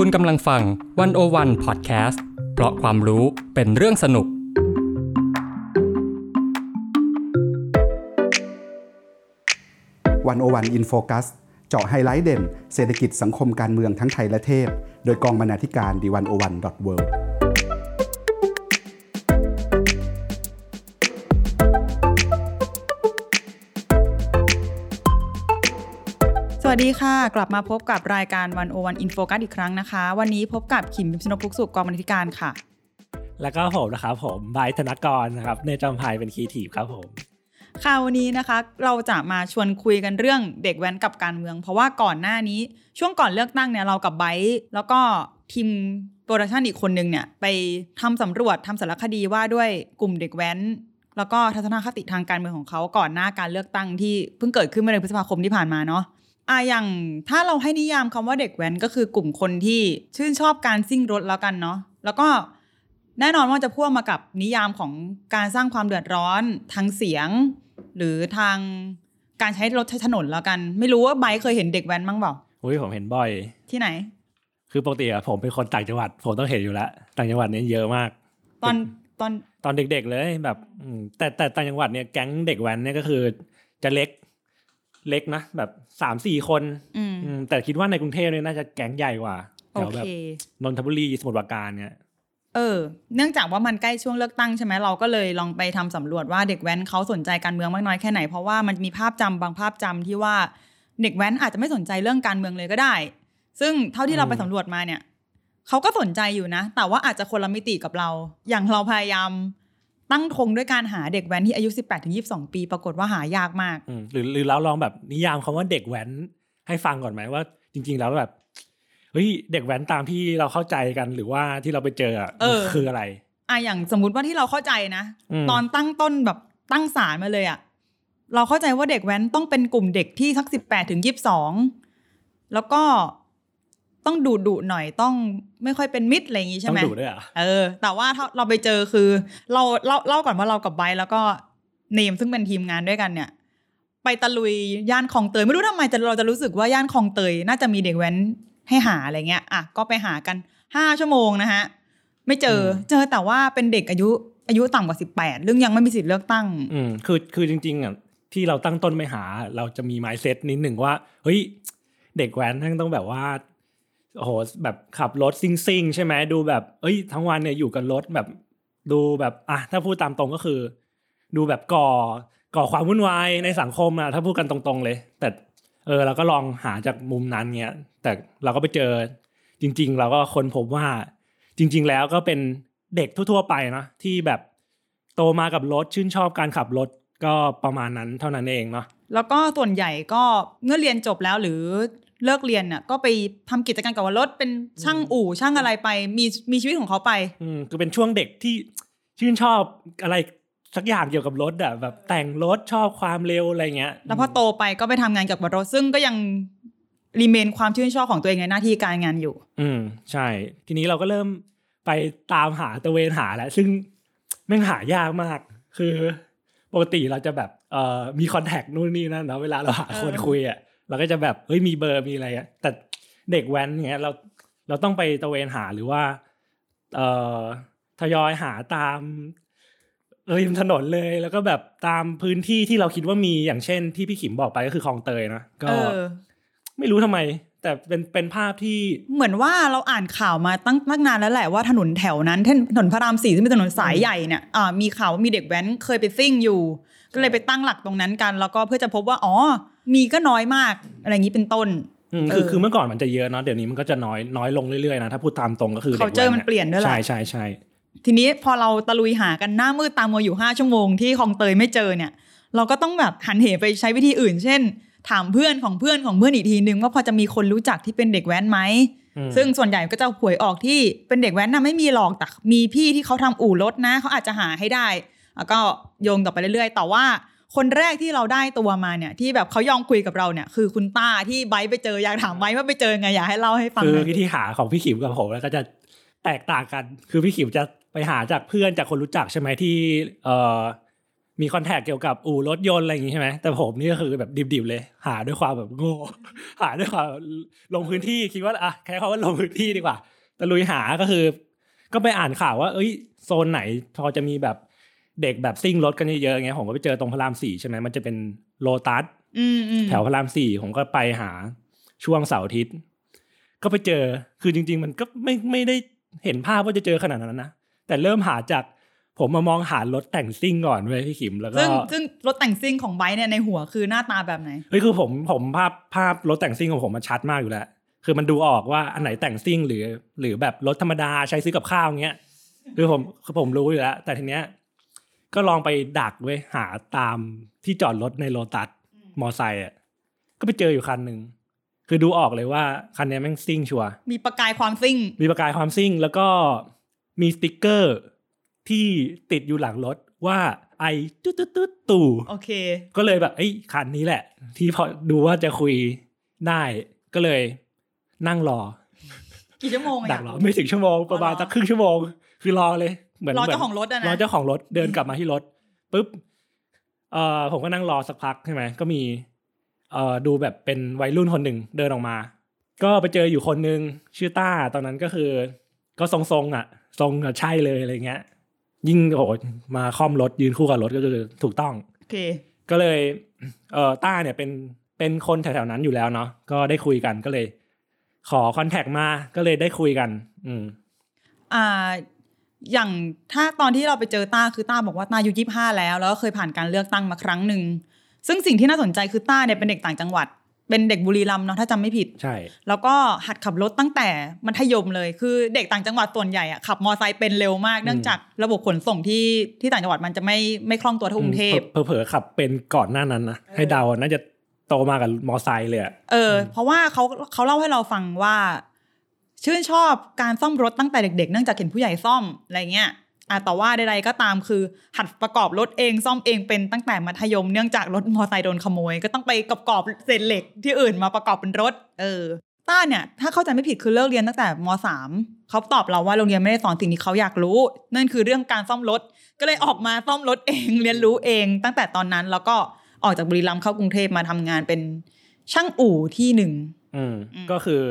คุณกำลังฟัง One O One podcast เพราะความรู้เป็นเรื่องสนุก One O One In Focus เจาะไฮไลท์เด่น เศรษฐกิจสังคมการเมืองทั้งไทยและเทศโดยกองบรรณาธิการ The One O One dot World สวัสดีค่ะ กลับมาพบกับรายการ One O One In Focus อีกครั้งนะคะ วันนี้พบกับขิมพิมพ์ชนกพุกสุขกองบรรณาธิการค่ะ แล้วก็ผมนะครับผมไบร์ทธนกรนะครับในจำพายเป็นคีทีฟครับผมค่ะวันนี้นะคะเราจะมาชวนคุยกันเรื่องเด็กแว้นกับการเมือง เพราะว่าก่อนหน้านี้ช่วงก่อนเลือกตั้งเนี่ยเรากับไบร์ทแล้วก็ทีม production อีกคนนึงเนี่ยไปทำสำรวจทำสารคดีว่าด้วยกลุ่มเด็กแว้น แล้วก็ทัศนคติทางการเมืองของเขาก่อนหน้าการเลือกตั้งที่เพิ่งเกิดขึ้นเมื่อเดือนพฤษภาคมที่ผ่านมาเนาะ อะอย่างถ้าเราให้นิยามคำว่าเด็กแว้นก็คือกลุ่มคนที่ชื่นชอบการซิ่งรถแล้วกันเนาะแล้วก็แน่นอนว่าจะพ่วงมากับนิยามของการสร้างความเดือดร้อนทางเสียง หรือทางการใช้รถใช้ถนนแล้วกัน ไม่รู้ว่าไบค์เคยเห็นเด็กแว้นมั้งเปล่าอุ้ยผมเห็นบ่อย ที่ไหน คือปกติอะผมเป็นคนต่างจังหวัด ผมต้องเห็นอยู่แล้วต่างจังหวัดเนี่ยเยอะมาก ตอนตอนตอนเด็กๆเลยแบบอืมแต่แต่ต่างจังหวัดเนี่ยแก๊งเด็กแว้นเนี่ยก็คือจะเล็ก เล็กนะแบบสามสี่คนอืมอืมแต่คิดว่าในกรุงเทพเนี่ยน่าจะแก๊งใหญ่กว่าแถโอวแบบเคนนทบุรีสมุทรปราการเนี่ยเออ เนื่องจากว่ามันใกล้ช่วงเลือกตั้งใช่ไหมเราก็เลยลองไปทำสำรวจว่าเด็กแว้นเขาสนใจการเมืองมากน้อยแค่ไหน เพราะว่ามันมีภาพจำบางภาพจำที่ว่าเด็กแว้นอาจจะไม่สนใจเรื่องการเมืองเลยก็ได้ ซึ่งเท่าที่เราไปสำรวจมาเนี่ยเขาก็สนใจอยู่นะ แต่ว่าอาจจะคนละมิติกับเรา อย่างเราพยายาม ตั้งธงด้วยการหาเด็กแว้นที่อายุ 18-22ปี ปรากฏว่าหายากมากอืมหรือหรือเราลองแบบนิยามคำว่าเด็กแว้นให้ฟังก่อนไหมว่า จริง ๆ แล้วแบบเฮ้ยเด็กแว้นตามที่เราเข้าใจกันหรือว่าที่เราไปเจออะเออ คืออะไรอะอย่างสมมุติว่าที่เราเข้าใจนะอืมตอนตั้งต้นแบบตั้งศาลมาเลยอะเราเข้าใจว่าเด็กแว้นต้องเป็นกลุ่มเด็กที่สักสิบแปดถึงยีิบสองแล้วก็ ต้องดุดุหน่อยต้องไม่ค่อยเป็นมิตรอะไรอย่างงี้ใช่ต้องไหมดูด้วยเหรอะเออ แต่ว่าถ้าเราไปเจอคือ เราเล่าเล่าก่อนว่าเรากับไบร์ทแล้วก็เนมซึ่งเป็นทีมงานด้วยกันเนี่ย ไปตะลุยย่านคลองเตยไม่รู้ทำไมแต่เราจะรู้สึกว่าย่านคลองเตย น่าจะมีเด็กแว้นให้หาอะไรเงี้ยอะก็ไปหากันห้าชั่วโมงนะฮะไม่เจอเจอแต่ว่าเป็นเด็กอายุอายุต่ำกว่าสิบแปดเรื่องยังไม่มีสิทธิ์เลือกตั้ง อืมคือคือจริงๆอะที่เราตั้งต้นไม่หา เราจะมีไมซ์เซตนิดหนึ่งว่าเฮ้ยเด็กแว้นทั้งต้องแบบว่า โอ้โหแบบขับรถซิ่งซิงๆใช่ไหมดูแบบ เอ้ย ทั้งวันเนี่ยอยู่กับรถแบบ ดูแบบอะถ้าพูดตามตรงก็คือ ดูแบบก่อก่อความวุ่นวายในสังคมอะถ้าพูดกันตรงๆเลย แต่เออเราก็ลองหาจากมุมนั้นเนี้ยแต่เราก็ไปเจอจริง ๆ เราก็ค้นพบว่า จริง ๆ แล้วก็เป็นเด็กทั่วๆไปนะที่แบบโตมากับรถชื่นชอบการขับรถก็ประมาณนั้นเท่านั้นเองเนาะแล้วก็ส่วนใหญ่ก็เมื่อเรียนจบแล้วหรือ เลิกเรียนน่ะก็ไปทำกิจการกับรถเป็นช่างอู่ช่างอะไรไป มีมีชีวิตของเขาไป อืมคือเป็นช่วงเด็กที่ชื่นชอบอะไรสักอย่างเกี่ยวกับรถอะแบบแต่งรถชอบความเร็วอะไรเงี้ย แล้วพอโตไปก็ไปทำงานเกี่ยวกับรถซึ่งก็ยังรีเมนความชื่นชอบของตัวเองในหน้าที่การงานอยู่ อืมใช่ ทีนี้เราก็เริ่มไปตามหาตะเวนหาแล้วซึ่งแม่งหายากมาก คือปกติเราจะแบบเอ่อมีคอนแทคนู่นนี่นั่นเนาะเวลาเราหาคนเออคุยอะ เราก็จะแบบเฮ้ยมีเบอร์มีอะไรอะแต่เด็กแว้นเงี้ยเราเราต้องไปตะเวนหาหรือว่า เอ่อทยอยหาตามริมถนนเลยแล้วก็แบบตามพื้นที่ที่เราคิดว่ามีอย่างเช่น ที่พี่ขิมบอกไปก็คือคลองเตยนะก็เออไม่รู้ทำไม แต่เป็นเป็นภาพที่เหมือนว่าเราอ่านข่าวมาตั้งตั้งนานแล้วแหละว่าถนนแถวนั้นถนนพระรามสี่ซึ่งเป็นถนนสายใหญ่เนี่ยอ่ามีข่าวว่ามีเด็กแว้นเคยไปซิ่งอยู่ ก็เลยไปตั้งหลักตรงนั้นกัน แล้วก็เพื่อจะพบว่าอ๋อ มีก็น้อยมากอะไรอย่างนี้เป็นต้นอืมคือเออคือเมื่อก่อนมันจะเยอะเนาะเดี๋ยวนี้มันก็จะน้อยน้อยลงเรื่อยๆนะถ้าพูดตามตรงก็คือด็ก culture แว้มันเปลี่ยนด้วยแหละใช่ใช่ใช่ทีนี้พอเราตะลุยหากันหน้ามืดตามมัวอยู่ห้าชั่วโมงที่คลองเตยไม่เจอเนี่ย เราก็ต้องแบบหันเหไปใช้วิธีอื่น เช่น ถามเพื่อนของเพื่อนของเพื่อนอีกทีนึงว่าพอจะมีคนรู้จักที่เป็นเด็กแว้นไหมอืมซึ่งส่วนใหญ่ก็จะหวยออกที่เป็นเด็กแว้นน่ะไม่มีหรอกแต่มีพี่ที่เขาทำอู่รถนะเขาอาจจะหาให้ได้ แล้วก็โยงต่อไปเรื่อยๆ แต่ว่าคนแรกที่เราได้ตัวมาเนี่ย ที่แบบเขายอมคุยกับเราเนี่ย คือคุณต้าที่ไบร์ทไปเจออยากถามไบร์ทว่าไปเจอไงอยากให้เล่าให้ฟังคือหน่อยวิธีหาของพี่ขิมกับผมแล้วก็จะแตกต่างกัน คือพี่ขิมจะไปหาจากเพื่อนจากคนรู้จักใช่ไหมที่เอ่อมีคอนแทคเกี่ยวกับอู่รถยนต์อะไรอย่างงี้ใช่ไหมแต่ผมนี่ก็คือแบบดิบๆเลย หาด้วยความแบบโง่หาด้วยความลงพื้นที่คิดว่าอะแค่คำว่าลงพื้นที่ดีกว่าแต่ลุยหาก็คือ ก็ไปอ่านข่าวว่า เอ้ยโซนไหนพอจะมีแบบ เด็กแบบซิ่งรถกันเยอะๆไงผมก็ไปเจอตรงพระรามสี่ใช่ไหมมันจะเป็นโลตัสอืมอืมแถวพระรามสี่ผมก็ไปหาช่วงเสาร์อาทิตย์ ก็ไปเจอคือจริง ๆ มันก็ไม่ไม่ได้เห็นภาพว่าจะเจอขนาดนั้นนะแต่เริ่มหาจากผมมามองหารถแต่งซิ่งก่อนเว้ยพี่ขิมแล้วก็ซึ่งซึ่งรถแต่งซิ่งของไบค์เนี่ยในหัวคือหน้าตาแบบไหนเฮ้ยคือผมผมภาพภาพรถแต่งซิ่งของผมมันชัดมากอยู่แล้วคือมันดูออกว่าอันไหนแต่งซิ่งหรือ หรือแบบรถธรรมดาใช้ซื้อกับข้าวเงี้ยคือผมคือผมรู้อยู่แล้วแต่ทีเนี้ย ก็ลองไปดักเว้ยหาตามที่จอดรถในโลตัสมอไซค์อะก็ไปเจออยู่คันหนึ่งคือดูออกเลยว่าคันเนี้ยแม่งซิ่งชัวร์มีประกายความซิ่ง มีประกายความซิ่ง แล้วก็มีสติกเกอร์ที่ติดอยู่หลังรถว่าไอตุ๊ดตุ๊ดตุ๊ดตู่โอเค ก็เลยแบบเอ้ยคันนี้แหละ ที่พอดูว่าจะคุยได้ก็เลยนั่งรอ กี่ชั่วโมงอะดักรอไม่ถึงชั่วโมงประมาณอ๋อเหรอสักครึ่งชั่วโมง คือรอเลย เหมือนรอหมืนเจ้าของรถอะนะรอเจ้าของรถเดินกลับมาที่รถปุ๊บเอ่อผมก็นั่งรอสักพักใช่ไหมก็มีเอ่อดูแบบเป็นวัยรุ่นคนหนึ่งเดินออกมา ก็ไปเจออยู่คนหนึ่งชื่อต้าตอนนั้นก็คือ ก็ทรงๆอะ ทรงอะใช่เลยอะไรเงี้ย ยิ่งโอ้โหมาคล่อมรถยืนคู่กับรถก็คือถูกต้องโอเคก็เลยเอ่อต้าเนี่ยเป็นเป็นคนแถวๆนั้นอยู่แล้วเนาะก็ได้คุยกันก็เลย ขอคอนแทคมาก็เลยได้คุยกัน อืม อ่า อย่างถ้าตอนที่เราไปเจอต้าคือต้าบอกว่าต้าอายุยี่ห้าแล้ว แล้วก็เคยผ่านการเลือกตั้งมาครั้งหนึ่งซึ่งสิ่งที่น่าสนใจคือต้าเนี่ยเป็นเด็กต่างจังหวัด เป็นเด็กบุรีรัมย์เนาะถ้าจำไม่ผิดใช่ แล้วก็หัดขับรถตั้งแต่มัธยมเลยคือเด็กต่างจังหวัดส่วนใหญ่อะขับมอไซค์เป็นเร็วมากเนื่องจากระบบขนส่งที่ที่ต่างจังหวัดมันจะไม่ไม่คล่องตัวเท่ากรุงเทพเผลอๆขับเป็นก่อนหน้านั้นนะให้เดาน่าจะโตมากับมอไซค์เลยอะเออ เพราะว่าเขาเขาเล่าให้เราฟังว่า ชื่นชอบการซ่อมรถตั้งแต่เด็กๆ เนื่องจากเห็นผู้ใหญ่ซ่อมอะไรเงี้ยอะแต่ว่าใดๆก็ตามคือหัดประกอบรถเองซ่อมเองเป็นตั้งแต่มัธยมเนื่องจากรถมอเตอร์ไซค์โดนขโมย ก็ต้องไปประกอบเศษเหล็กที่อื่นมาประกอบเป็นรถ เออต้าเนี่ยถ้าเข้าใจไม่ผิดคือเลิกเรียนตั้งแต่มสามเขาตอบเราว่าโรงเรียนไม่ได้สอนสิ่งที่เขาอยากรู้ นั่นคือเรื่องการซ่อมรถก็เลยออกมาซ่อมรถเองเรียนรู้เอง ตั้งแต่ตอนนั้นแล้วก็ออกจากบุรีรัมย์เข้ากรุงเทพมาทำงานเป็นช่างอู่ที่หนึ่งอืมอืมก็คือ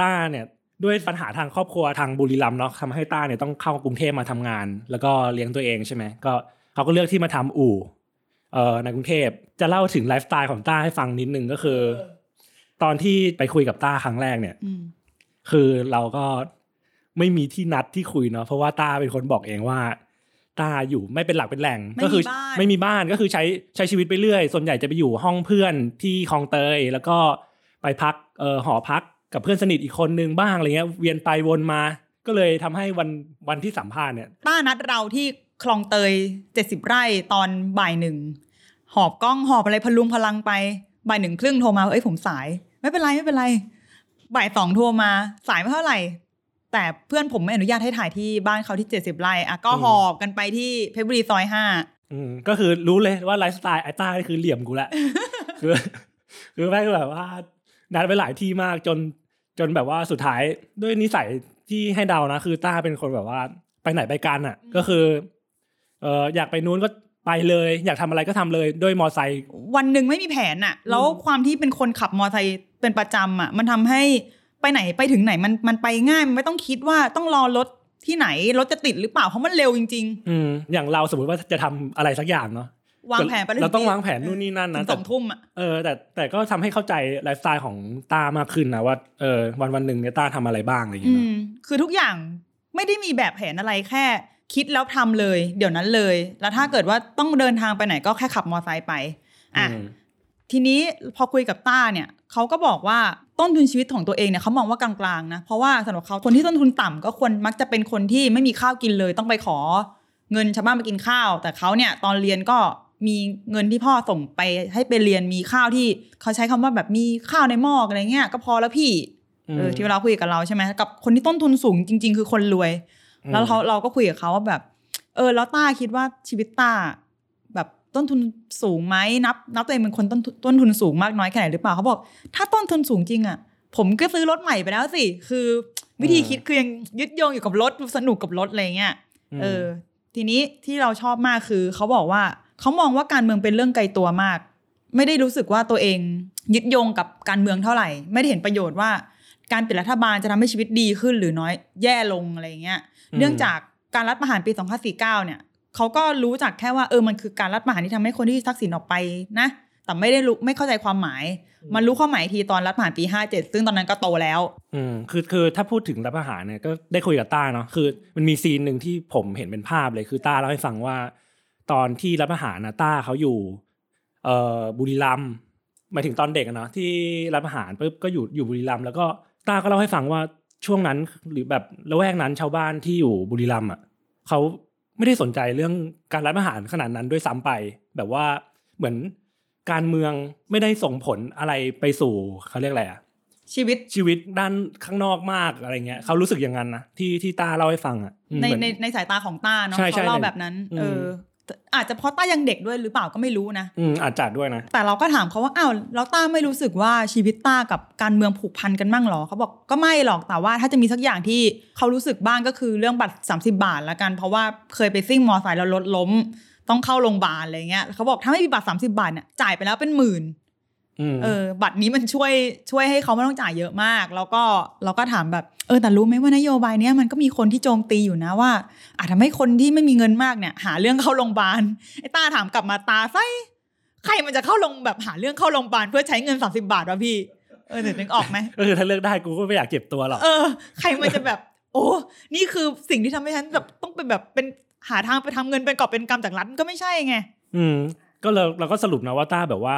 ต้าเนี่ย ด้วยปัญหาทางครอบครัวทางบุรีรัมย์เนาะทำให้ต้าเนี่ยต้องเข้ากรุงเทพมาทำงาน แล้วก็เลี้ยงตัวเองใช่ไหมก็เขาก็เลือกที่มาทำอู่เอ่อในกรุงเทพจะเล่าถึงไลฟ์สไตล์ของต้าให้ฟังนิดนึงก็คือ ตอนที่ไปคุยกับต้าครั้งแรกเนี่ยอืมคือเราก็ไม่มีที่นัดที่คุยเนาะเพราะว่าต้าเป็นคนบอกเองว่าต้าอยู่ไม่เป็นหลักเป็นแหล่งไม่ก็คืมีบ้านไม่มีบ้านก็คือใช้ใช้ชีวิตไปเรื่อย ส่วนใหญ่จะไปอยู่ห้องเพื่อนที่คลองเตย แล้วก็ไปพักเอ่อหอพัก กับเพื่อนสนิทอีกคนนึงบ้างอะไรเงี้ยเวียนไปวนมา ก็เลยทำให้วันวันที่สัมภาษณ์เนี่ยต้านัดเราที่คลองเตยเจ็ดสิบไร่ตอนบ่ายหนึ่งหอบกล้องหอบอะไรพลุงพลังไปบ่ายหนึ่งครึ่งโทรมาว่าเอ้ยผมสาย ไม่เป็นไรไม่เป็นไรบ่ายสองโทรมาสายไม่เท่าไหร่ แต่เพื่อนผมไม่อนุญาตให้ถ่ายที่บ้านเขาที่เจ็ดสิบไร่อะก็หอบกันไปที่เพชรบุรีซอยห้าอืมก็คือรู้เลยว่าไลฟ์สไตล์ไอ้ต้านี่คือเหลี่ยมกูแหละคือคือแม่งแบบว่านัดไปหลายที่มากจน จนแบบว่าสุดท้ายด้วยนิสัยที่ให้เดานะ คือต้าเป็นคนแบบว่าไปไหนไปกันอะ ก็คือ เอออยากไปนู้นก็ไปเลย อยากทำอะไรก็ทำเลยด้วยมอไซค์วันหนึ่งไม่มีแผนอะแล้วความที่เป็นคนขับมอเตอร์ไซค์เป็นประจำอะมันทำให้ไปไหนไปถึงไหนมันมันไปง่ายมันไม่ต้องคิดว่าต้องรอรถที่ไหนรถจะติดหรือเปล่าเพราะมันเร็วจริงอืมอย่างเราสมมติว่าจะทำอะไรสักอย่างเนาะๆ วางแผนไปรื่ยๆเราต้องวางแผนนู่นนี่นั่นถึนะงสแต่องทุ่มอะเออแต่แต่ก็ทำให้เข้าใจไลฟ์สไตล์ของต้ามากขึ้นนะว่าเออวันวันหนึ่งเนี่ยต้าทำอะไรบ้างอะไรอย่างอืเงี้ยเนอะมคือทุกอย่างไม่ได้มีแบบแผนอะไรแค่คิดแล้วทำเลย เดี๋ยวนั้นเลย แล้วถ้าเกิดว่าต้องเดินทางไปไหนก็แค่ขับมอเตอร์ไซค์ไปอะอืมทีนี้พอคุยกับต้าเนี่ยเขาก็บอกว่าต้นทุนชีวิตของตัวเองเนี่ยเขามองว่ากลางๆนะเพราะว่าสำหรับเขาคนที่ต้นทุนต่ำก็ควรมักจะเป็นคนที่ไม่มีข้าวกินเลยต้องไปขอ เงินชาวบ้านมากินข้าว แต่เขาเนี่ยตอนเรียนก็ มีเงินที่พ่อส่งไปให้ไปเรียนมีข้าวที่เขาใช้คำว่าแบบมีข้าวในหม้ออะไรเงี้ยก็พอแล้วพี่เออที่เวลาคุยกับเราใช่ไหมกับคนที่ต้นทุนสูงจริง ๆ คือคนรวย แล้วเขาเราก็คุยกับเขาว่าแบบ เออ แล้วต้าคิดว่าชีวิตต้าแบบต้นทุนสูงไหมนับ นับตัวเองเป็นคนต้นทุนต้นทุนสูงมากน้อยแค่ไหนหรือเปล่าเขาบอก ถ้าต้นทุนสูงจริงอะ ผมก็ซื้อรถใหม่ไปแล้วสิคือวิธีคิดคือยังยึดโยงอยู่กับรถสนุกกับรถอะไรเงี้ยเออ ทีนี้ที่เราชอบมากคือเขาบอกว่า เขามองว่าการเมืองเป็นเรื่องไกลตัวมาก ไม่ได้รู้สึกว่าตัวเองยึดโยงกับการเมืองเท่าไหร่ ไม่ได้เห็นประโยชน์ว่า การเป็นรัฐบาลจะทำให้ชีวิตดีขึ้นหรือน้อยแย่ลงอะไรอย่างเงี้ยอืมเนื่องจากการรัฐประหารปี 2549 เนี่ยเขาก็รู้จักแค่ว่าเออมันคือการรัฐประหารที่ทำให้คนที่ทักษิณออกไปนะแต่ไม่ได้รู้ไม่เข้าใจความหมาย มันรู้ความหมายอีกทีตอนรัฐประหารปี 57 ซึ่งตอนนั้นก็โตแล้ว อืมคือคือถ้าพูดถึงรัฐประหารเนี่ยก็ได้คุยกับต้าเนาะคือมันมีซีนหนึ่งที่ผมเห็นเป็นภาพเลยคือต้าเล่าให้ฟังว่า ตอนที่รัฐประหารนะต้าเขาอยู่เอ่อบุรีรัมย์หมายถึงตอนเด็กอะเนาะที่รัฐประหารปุ๊บก็อยู่อยู่บุรีรัมย์แล้วก็ต้าก็เล่าให้ฟังว่าช่วงนั้นหรือแบบละแวกนั้นชาวบ้านที่อยู่บุรีรัมย์อะเขาไม่ได้สนใจเรื่องการรัฐประหารขนาดนั้นด้วยซ้ำไป แบบว่าเหมือนการเมืองไม่ได้ส่งผลอะไรไปสู่เขาเรียกอะไรอะชีวิตชีวิตด้านข้างนอกมากอะไรเงี้ยเขารู้สึกอย่างนั้นนะที่ที่ต้าเล่าให้ฟังอะอืมในเหมือในในสายตาของต้าเนาะใช่ใช่เขาเล่าแบบนั้นอืมเออแต่ อาจจะเพราะต้ายังเด็กด้วยหรือเปล่าก็ไม่รู้นะอืมอาจจัดด้วยนะ แต่เราก็ถามเขาว่าอ้าวแล้วต้าไม่รู้สึกว่าชีวิตต้ากับการเมืองผูกพันกันมั่งหรอเขาบอกก็ไม่หรอกแต่ว่าถ้าจะมีสักอย่างที่เขารู้สึกบ้างก็คือเรื่องบัตร 30 บาทละกัน เพราะว่าเคยไปซิ่งมอไซค์แล้วรถล้ม ต้องเข้าโรงพยาบาลอะไรเงี้ยเขาบอกถ้าไม่มีบัตร 30 บาทเนี่ยจ่ายไปแล้วเป็นหมื่นอืม เออ บัตรนี้มันช่วยช่วยให้เขาไม่ต้องจ่ายเยอะมาก แล้วก็เราก็ถามแบบ เออแต่รู้ไหมว่านโยบายเนี้ยมันก็มีคนที่โจมตีอยู่นะว่า อาจทำให้คนที่ไม่มีเงินมากเนี่ย หาเรื่องเข้าโรงพยาบาลไอ้ตาถามกลับมาตาไส้ใครมันจะเข้าโรงแบบหาเรื่องเข้าโรงพยาบาลเพื่อใช้เงิน30บาทวะพี่เออเดี๋ยวนึกออกไหมก็คือถ้าเลือกได้กูก็ไม่อยากเจ็บตัวหรอกเออ ใครมันจะแบบ โอ้นี่คือสิ่งที่ทำให้ฉันแบบต้องเป็นแบบเป็นหาทางไปทำเงินเป็นกอบเป็นกำจากรัฐมันก็ไม่ใช่ไง อืม ก็เราเราก็สรุปนะว่าต้าแบบว่า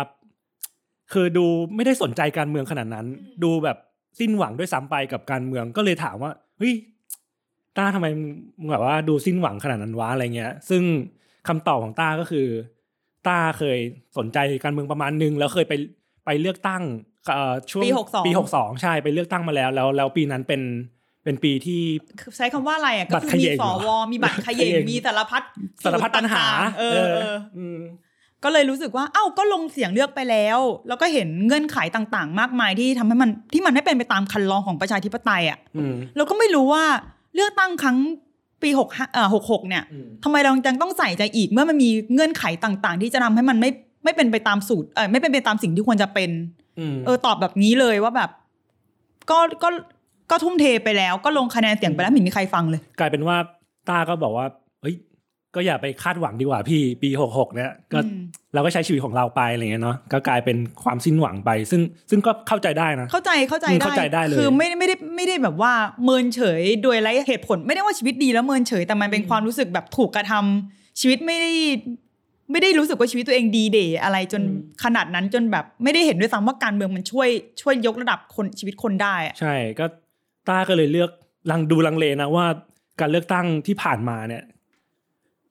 คือดูไม่ได้สนใจการเมืองขนาดนั้น ดูแบบสิ้นหวังด้วยซ้ำไปกับการเมืองก็เลยถามว่าเฮ้ยต้าทำไมมึงแบบว่าดูสิ้นหวังขนาดนั้นวะอะไรเงี้ย ซึ่งคำตอบของต้าก็คือต้าเคยสนใจการเมืองประมาณนึงแล้วเคยไปไปเลือกตั้งเอ่อช่วงปี62ปีหกสองใช่ไปเลือกตั้งมาแล้ว แล้วแล้วปีนั้นเป็นเป็นปีที่คือใช้คำว่าอะไรอะบัก็ตรคือเขมีย่งสเหรวอมีบัตรเขย่งเขย่งมีสารพัดสารพัดปัญหา เออเอออืม ก็เลยรู้สึกว่า เอ้า ก็ลงเสียงเลือกไปแล้ว แล้วก็เห็นเงื่อนไขต่างๆ มากมายที่ทำให้มันที่มันไม่เป็นไปตามคันลองของประชาธิปไตยอะอืมเราก็ไม่รู้ว่าเลือกตั้งครั้งปีหกเอ่อหกหกเนี่ยอืมทำไมเรายังต้องใส่ใจอีกเมื่อมันมีเงื่อนไขต่างๆ ที่จะทำให้มันไม่ไม่เป็นไปตามสูตร เออไม่เป็นไปตามสิ่งที่ควรจะเป็นอืมเออตอบแบบนี้เลยว่าแบบ ก็ก็ก็ทุ่มเทไปแล้ว ก็ลงคะแนนเสียงไปแล้วไม่มีใครฟังเลย กลายเป็นว่าต้าก็บอกว่าเฮ้ย ก็อย่าไปคาดหวังดีกว่าพี่ปีหกหกเนี่ยก็อืมเราก็ใช้ชีวิตของเราไปอะไรเงี้ยเนาะก็กลายเป็นความสิ้นหวังไป ซึ่งซึ่งก็เข้าใจได้นะเข้าใจเข้าใจอืมได้เข้าใจได้เลยคือไม่ไม่ได้ไม่ได้แบบว่าเมินเฉยโดยไร้เหตุผล ไม่ได้ว่าชีวิตดีแล้วเมินเฉย แต่มันเป็นความรู้สึกแบบถูกกระทำชีวิตไม่ได้ไม่ได้รู้สึกว่าชีวิตตัวเองดีเดย์อะไรจนขนาดนั้นจนแบบไม่ได้เห็นด้วยซ้ำว่าการเมืองมันช่วยช่วยยกระดับคนชีวิตคนได้อะใช่ก็ต้าก็เลยเลือกลังดูลังเลนะว่าการเลือกตั้งที่ผ่านมาเนี่ย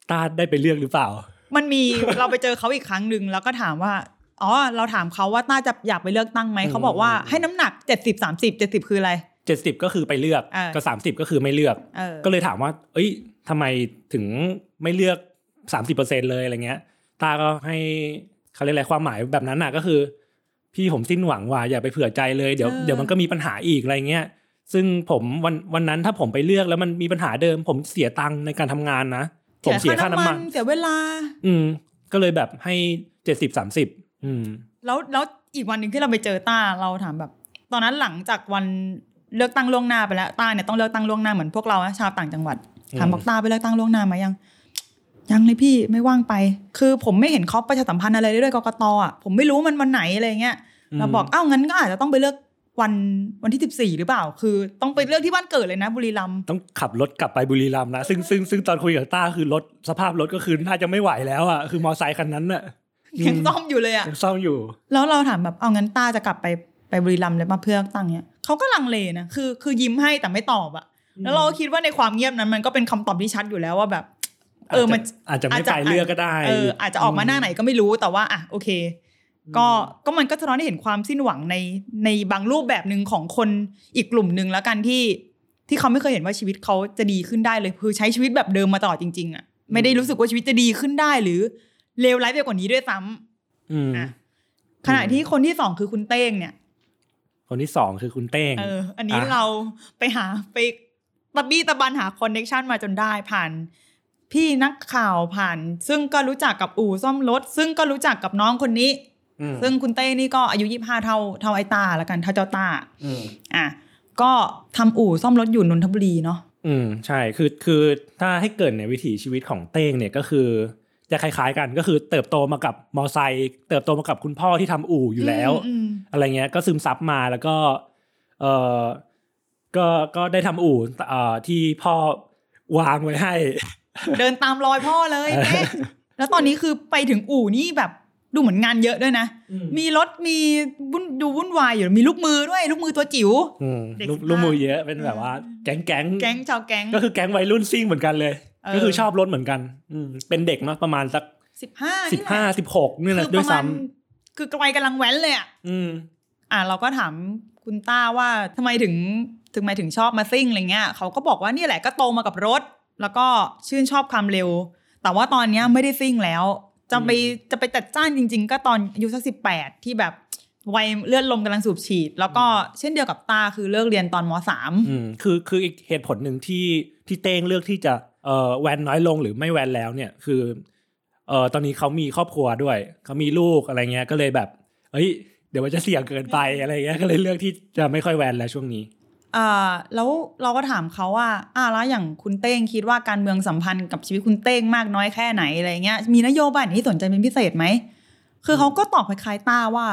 ต้าได้ไปเลือกหรือเปล่า มันมีเราไปเจอเขาอีกครั้งหนึ่งแล้วก็ถามว่าอ๋อเราถามเขาว่าน่าจะอยากไปเลือกตั้งไหมอืมเขาบอกว่าให้น้ำหนักเจ็ดสิบสามสิบเจ็ดสิบคืออะไรเจ็ดสิบก็คือไปเลือกเออก็สามสิบก็คือไม่เลือกเออก็เลยถามว่า เอ้ยทำไมถึงไม่เลือกสามสิบเปอร์เซ็นเลยอะไรเงี้ย ตาก็ให้เขาเรียกอะไรความหมายแบบนั้นน่ะก็คือ พี่ผมสิ้นหวังว่าอย่าไปเผื่อใจเลยเดี๋ยวเออเดี๋ยวมันก็มีปัญหาอีกอะไรเงี้ย ซึ่งผมวันวันนั้นถ้าผมไปเลือกแล้วมันมีปัญหาเดิม ผมเสียตังค์ในการทำงานนะ ผมเสียค่าน้ำมัน เสียเวลา อืม ก็เลยแบบให้เจ็ดสิบสามสิบอืม แล้วแล้วอีกวันหนึ่งที่เราไปเจอต้าเราถามแบบ ตอนนั้นหลังจากวันเลือกตั้งล่วงหน้าไปแล้วต้าเนี่ยต้องเลือกตั้งล่วงหน้าเหมือนพวกเรานะชาวต่างจังหวัดอืมถามบอกต้าไปเลือกตั้งล่วงหน้ามายัง ยังเลยพี่ไม่ว่างไป คือผมไม่เห็นเขาประชาสัมพันธ์อะไรเลยด้วยกกตอะผมไม่รู้มันวันไหนอะไรเงี้ยเราบอกอ้าวงั้นก็อาจจะต้องไปเลือก วันวันที่สิบสี่หรือเปล่า คือ ต้องไปเลือกที่บ้านเกิดเลยนะ บุรีรัมย์ต้องขับรถกลับไปบุรีรัมย์นะซึ่งซึ่งซึ่งตอนคุยกับต้าคือรถสภาพรถก็คือน่าจะไม่ไหวแล้วอะคือมอไซค์คันนั้นน่ะยังซ่อมอยู่เลยอะยังซ่อมอยู่ แล้วเราถามแบบเอางั้นต้าจะกลับไปไปบุรีรัมย์เลยมาเพื่อเลือกตั้งเนี้ยเขาก็ลังเลนะคือคือยิ้มให้แต่ไม่ตอบอะแล้วเราก็คิดว่าในความเงียบนั้นมันก็เป็นคำตอบที่ชัดอยู่แล้วว่าแบบ เออมันอาจจะไม่ไปเลือกก็ได้เอออาจจะออกมาหน้าไหนก็ไม่รู้แต่ว่าอะโอเค ก็ก็มันก็สะท้อนให้เห็นความสิ้นหวังในในบางรูปแบบหนึ่งของคนอีกกลุ่มหนึ่งแล้วกันที่ ที่เขาไม่เคยเห็นว่าชีวิตเขาจะดีขึ้นได้เลยคือใช้ชีวิตแบบเดิมมาตลอดจริงๆอะไม่ได้รู้สึกว่าชีวิตจะดีขึ้นได้หรือเลวร้ายไปกว่านี้ด้วยซ้ำอืมอะขณะที่คนที่สองคือคุณเต้งเนี่ย คนที่สองคือคุณเต้งเออ อันนี้อะเราไปหาไปตะบี้ตะบันหาคอนเน็ชันมาจนได้ผ่านพี่นักข่าวผ่าน ซึ่งก็รู้จักกับอู่ซ่อมรถซึ่งก็รู้จักกับน้องคนนี้อืม ซึ่งคุณเต้นี่ก็อายุยี่ห้าเท่าเท่าไอตาแล้วกันเท่าเจ้าตาอืมอะก็ทำอู่ซ่อมรถอยู่นนทบุรีเนาะอืมใช่คือคือถ้าให้เกิดในยวิถีชีวิตของเต้งเนี่ยก็คือจะคล้ายๆกันก็คือเติบโตมากับมอไซค์เติบโตมากับคุณพ่อที่ทำอู่อยู่แล้วอืมอะไรเงี้ยก็ซึมซับมาแล้วก็ เออก็ก็ได้ทำอู่เอ่อที่พ่อวางไว้ให้ เดินตามรอยพ่อเลยเอ๊ะแล้วตอนนี้คือไปถึงอู่นี่แบบ ดูเหมือนงานเยอะด้วยนะอืมมีรถมีวุ่นดูวุ่นวายอยู่มีลูกมือด้วย ลูกมือตัวจิ๋วอืมเด็กลูกสิบห้าลูกมือเยอะเป็นแบบว่า แก๊งแก๊งแก๊งชาวแก๊งก็คือแก๊งวัยรุ่นซิ่งเหมือนกันเลยเออก็คือชอบรถเหมือนกัน อืมเป็นเด็กเนาะประมาณสักสิบห้าสิบห้าสิบหกนี่แหละด้วยซ้ำคือวัยกำลังแว้นเลยอะอืม อะเราก็ถามคุณต้าว่าทำไมถึงถึงไมถึงชอบมาซิ่งอะไรเงี้ยเขาก็บอกว่าเนี่ยแหละก็โตมากับรถ แล้วก็ชื่นชอบความเร็ว แต่ว่าตอนเนี้ยไม่ได้ซิ่งแล้ว จะไปจะไปจัดจ้านจริง ๆ ก็ตอนอายุสักสิบแปดที่แบบวัยเลือดลมกำลังสูบฉีด แล้วก็เช่นเดียวกับตาคือเลิกเรียนตอนมสามอืมคือคืออีกเหตุผลหนึ่งที่ที่เต้งเลือกที่จะเอ่อแวนน้อยลงหรือไม่แวนแล้วเนี่ยคือเอ่อตอนนี้เขามีครอบครัวด้วยเขามีลูกอะไรเงี้ยก็เลยแบบ เอ้ย เดี๋ยวมันจะเสี่ยงเกินไปอะไรเงี้ยก็เลยเลือกที่จะไม่ค่อยแวนแล้วช่วงนี้อ่า แล้วเราก็ถามเขาว่าอ่าแล้วอย่างคุณเต้งคิดว่าการเมืองสัมพันธ์กับชีวิตคุณเต้งมากน้อยแค่ไหนอะไรเงี้ย มีนโยบายไหนที่สนใจเป็นพิเศษไหม คือเขาก็ตอบคล้ายๆต้าว่า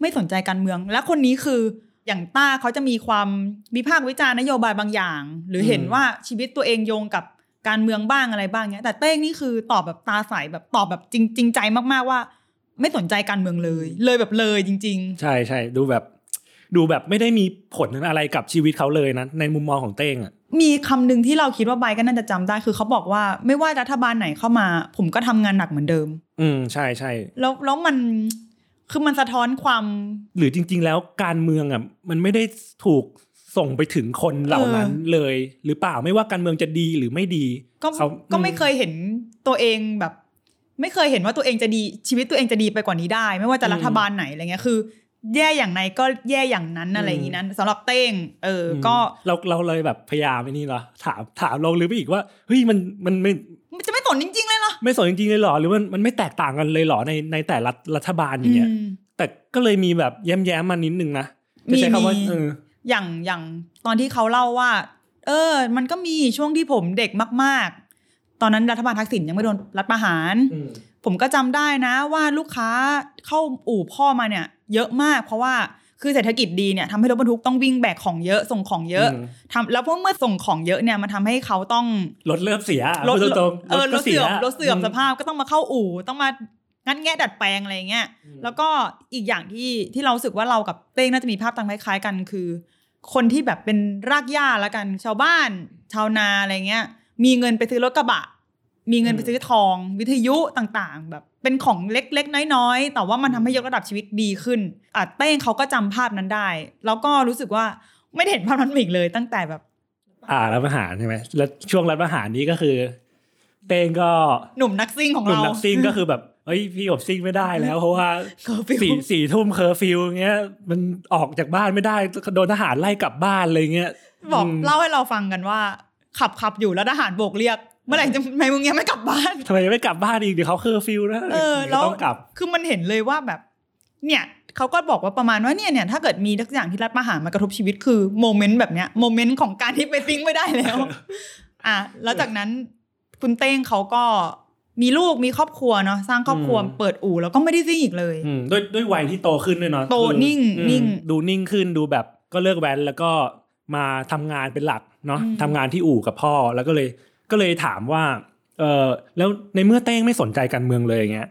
ไม่สนใจการเมือง และคนนี้คืออย่างต้าเขาจะมีความวิพากษ์วิจารณ์นโยบายบางอย่าง หรือเห็นว่าชีวิตตัวเองโยงกับการเมืองบ้างอะไรบ้างเงี้ย แต่เต้งนี่คือตอบแบบตาใสแบบตอบแบบจริงจริงใจมากๆว่า ไม่สนใจการเมืองเลย เลยแบบเลยจริง ๆ ใช่ใช่ดูแบบ ดูแบบไม่ได้มีผลอะไรกับชีวิตเขาเลยนะในมุมมองของเต้งอะมีคำหนึ่งที่เราคิดว่าไบร์ทก็น่าจะจำได้คือเขาบอกว่าไม่ว่ารัฐบาลไหนเข้ามา ผมก็ทำงานหนักเหมือนเดิม อืมใช่ใช่แล้วแล้วมันคือมันสะท้อนความ หรือจริง ๆ แล้วการเมืองอะมันไม่ได้ถูกส่งไปถึงคนเหล่านั้นเลย หรือเปล่าไม่ว่าการเมืองจะดีหรือไม่ดี ก็เขาก็ไม่เคยเห็นตัวเองแบบ ไม่เคยเห็นว่าตัวเองจะดีชีวิตตัวเองจะดีไปกว่านี้ได้ ไม่ว่าจะรัฐบาลไหนอะไรเงี้ยคือ แย่อย่างไหนก็แย่อย่างนั้นอะไรอย่างนี้นั้นสำหรับเต้ง เอออมก็เราเราเลยแบบพยายามไอ้นี่เหรอถามถามลงหรือไปอีกว่าเฮ้ยมันมันไม่มันจะไม่สนจริงๆเลยเหรอไม่สนจริงๆเลยเหรอหรือมันมันไม่แตกต่างกันเลยเหรอในในแต่ละรัฐบาลอย่างเงี้ยอืมแต่ก็เลยมีแบบแย้มๆมานิดนึงนะจะใช้คำว่ามีเอออย่างอย่างตอนที่เขาเล่าว่า เออ มันก็มีช่วงที่ผมเด็กมาก ๆ ตอนนั้นรัฐบาลทักษิณยังไม่โดนรัฐประหารอืม ผมก็จำได้นะว่าลูกค้าเข้าอู่พ่อมาเนี่ย เยอะมากเพราะว่าคือเศรษฐกิจดีเนี่ยทำให้รถบรรทุกต้องวิ่งแบกของเยอะส่งของเยอะมทำแล้วพวกเมื่อส่งของเยอะเนี่ยมันทำให้เขาต้องรถเริ่มเสียรถพูดตรงๆเออรก็ถเสื่อมรถเสื่อมมสภาพก็ต้องมาเข้าอู่ต้องมางัดแงะดัดแปลงอะไรอย่างเงี้ยอืมแล้วก็อีกอย่างที่ที่เรารู้สึกว่าเรากับเต้งน่าจะมีภาพตังคล้ายๆกันคือ คนที่แบบเป็นรากหญ้าแล้วกัน ชาวบ้าน ชาวนาอะไรเงี้ย มีเงินไปซื้อรถกระบะ มีเงินไปซื้อทอง วิทยุต่างๆ แบบเป็นของเล็กๆ น้อยๆ แต่ว่ามันทำให้ยกระดับชีวิตดีขึ้นอะเต้งเขาก็จำภาพนั้นได้ แล้วก็รู้สึกว่าไม่ได้เห็นภาพนั้นมาอีกเลย ตั้งแต่แบบ อ่ารัฐประหารใช่ไหมแล้วช่วงรัฐประหารนี้ก็คือ เต้งก็หนุ่มนักซิ่งของหนุ่มเรานักซิ่งก็คือแบบเฮ้ยพี่อบซิ่งไม่ได้แล้ว เพราะว่าเคอร์ฟิวสี่สี่ทุ่มเคอร์ฟิวเงี้ยมันออกจากบ้านไม่ได้โดนทหารไล่กลับบ้านอะไรเงี้ยบอกเล่าให้เราฟังกันว่า ขับขับอยู่แล้วทหารโบกเรียกเมื่อไหร่จะทำไมมึงยังไม่กลับบ้านทำไมไม่กลับบ้านอีกเดี๋ยวเขาเคอร์ฟิวนะเออเดี๋ยวแล้วต้องกลับ คือมันเห็นเลยว่าแบบ เนี่ยเขาก็บอกว่าประมาณว่าเนี่ยเนี่ยถ้าเกิดมีทักอย่างที่รัฐประหารมากระทบชีวิตคือ moment แบบเนี้ย moment ของการที่ไปซิ่งไม่ได้แล้ว อะแล้วจากนั้นคุณเต้งเขาก็มีลูกมีครอบครัวเนาะสร้างครอบครัวอืมเปิดอู่แล้วก็ไม่ได้ซิงอีกเลยอืมด้วยด้วยวัยที่โตขึ้นด้วยเนาะโตคือนิ่งอืมนิ่ง ดูนิ่งขึ้นดูแบบก็เลิกแว้นแล้วก็มาทำงานเป็นหลักเนาะอืมทำงานที่อู่กับพ่อแล้วก็เลย ก็เลยถามว่าเออแล้วในเมื่อเต้งไม่สนใจการเมืองเลยอย่างเงี้ย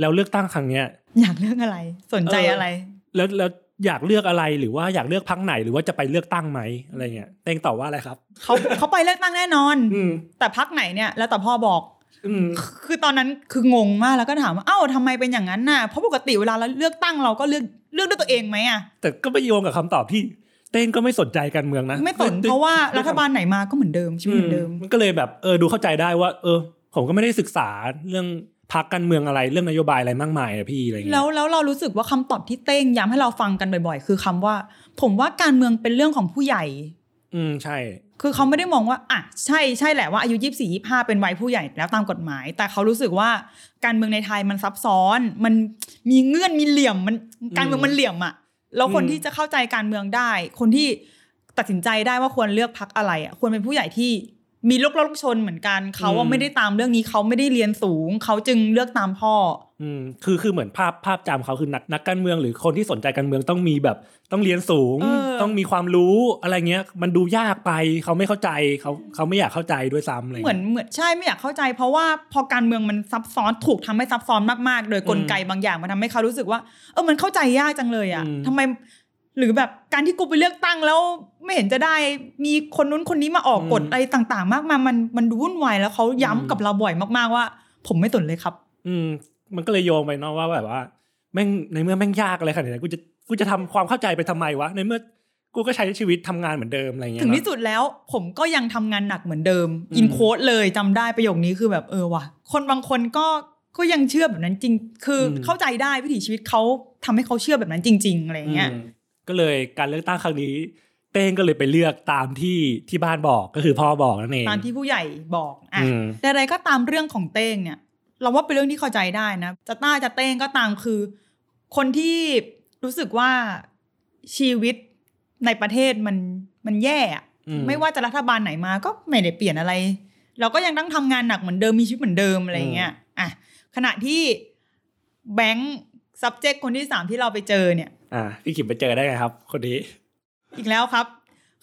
แล้วเลือกตั้งครั้งเนี้ยอยากเลือกอะไร สนใจเออออะไร แล้วแล้วอยากเลือกอะไรหรือว่าอยากเลือกพักไหนหรือว่าจะไปเลือกตั้งไหมอะไรเงี้ยเต้งตอบว่าอะไรครับเขาเขาไปเลือกตั้งแน่นอนอืมแต่พักไหนเนี่ยแล้วแต่พ่อบอกอืมคือตอนนั้นคืองงมากแล้วก็ถามว่าเอ้าทำไมเป็นอย่างนั้นน่ะเพราะปกติเวลาเราเลือกตั้งเราก็เลือกเลือกด้วยตัวเองไหมอะแต่ก็ไปโยงกับคำตอบที่ เต้งก็ไม่สนใจการเมืองนะ ไม่สนด้วยเพราะว่าด้วยรัฐบาลไหนมาก็เหมือนเดิมชีวิตเหมือนเดิม มันก็เลยแบบเออดูเข้าใจได้ว่า เออ ผมก็ไม่ได้ศึกษาเรื่องพักการเมืองอะไรเรื่องนโยบายอะไรมากมายอะพี่อะไรเงี้ยแล้วแล้วเรารู้สึกว่าคำตอบที่เต้งย้ำให้เราฟังกันบ่อย ๆ คือคำว่า ผมว่าการเมืองเป็นเรื่องของผู้ใหญ่ อืมใช่ คือเขาไม่ได้มองว่าอะใช่ใช่แหละว่าอายุยี่สี่ยี่ห้าเป็นวัยผู้ใหญ่แล้วตามกฎหมาย แต่เขารู้สึกว่าการเมืองในไทยมันซับซ้อน มันมีเงื่อนมีเหลี่ยมมันการเมืองมันเหลี่ยมอะ แล้วคนที่จะเข้าใจการเมืองได้ คนที่ตัดสินใจได้ว่าควรเลือกพักอะไรอะควรเป็นผู้ใหญ่ที่มีลูกเล่าลูกชนเหมือนกัน เขาว่าไม่ได้ตามเรื่องนี้เขาไม่ได้เรียนสูง เขาจึงเลือกตามพ่อ อืมคือคือเหมือนภาพภาพจำเขาคือนักนักการเมืองหรือคนที่สนใจการเมืองต้องมีแบบต้องเรียนสูงเออต้องมีความรู้อะไรเงี้ย มันดูยากไปเขาไม่เข้าใจเขาเขาไม่อยากเข้าใจด้วยซ้ำอะไรเหมือนเหมือนใช่ไม่อยากเข้าใจ เพราะว่าพอการเมืองมันซับซ้อนถูกทำให้ซับซ้อนมากๆ โดยกลไกบางอย่างมันทำให้เขารู้สึกว่าเออมันเข้าใจยากจังเลยอะทำไมหรือแบบการที่กูไปเลือกตั้งแล้วไม่เห็นจะได้มีคนนู้นคนนี้มาออกกฎอะไรต่าง ๆ มากมายมันมันดูวุ่นวายแล้วเขาย้ำกับเราบ่อยมากๆว่า ผมไม่สนเลยครับ อืม มันก็เลยโยงไปเนาะว่าแบบว่าแม่งในเมื่อแม่งยากอะไรขนาดนี้กูจะกูจะทำความเข้าใจไปทำไมวะในเมื่อกูก็ใช้ชีวิตทำงานเหมือนเดิมอะไรเงี้ยถึงเนอะที่สุดแล้วผมก็ยังทำงานหนักเหมือนเดิมอืมอินโค้ดเลยจำได้ประโยคนี้คือแบบเออว่ะคนบางคนก็ก็ยังเชื่อแบบนั้นจริง คืออเข้าใจได้วิถีชีวิตเขาทำให้เขาเชื่อแบบนั้นจริง ๆอะไรอย่างเงี้ยอืมก็เลยการเลือกตั้งครั้งนี้ เต้งก็เลยไปเลือกตามที่ที่บ้านบอกก็คือพ่อบอกนั่นเองตามที่ผู้ใหญ่บอกอะอืมใดๆก็ตามเรื่องของเต้งเนี่ย เราว่าเป็นเรื่องที่เข้าใจได้นะ จะต้าจะเต้งก็ตามคือ คนที่รู้สึกว่าชีวิตในประเทศมันมันแย่อะอืมไม่ว่าจะรัฐบาลไหนมาก็ไม่ได้เปลี่ยนอะไร เราก็ยังต้องทำงานหนักเหมือนเดิมมีชีวิตเหมือนเดิมอะไรอย่างเงี้ยอะขณะที่แบงค์ subject คนที่สามที่เราไปเจอเนี่ย อ่าพี่ขิมไปเจอได้ไงครับ คนนี้ อีกแล้วครับ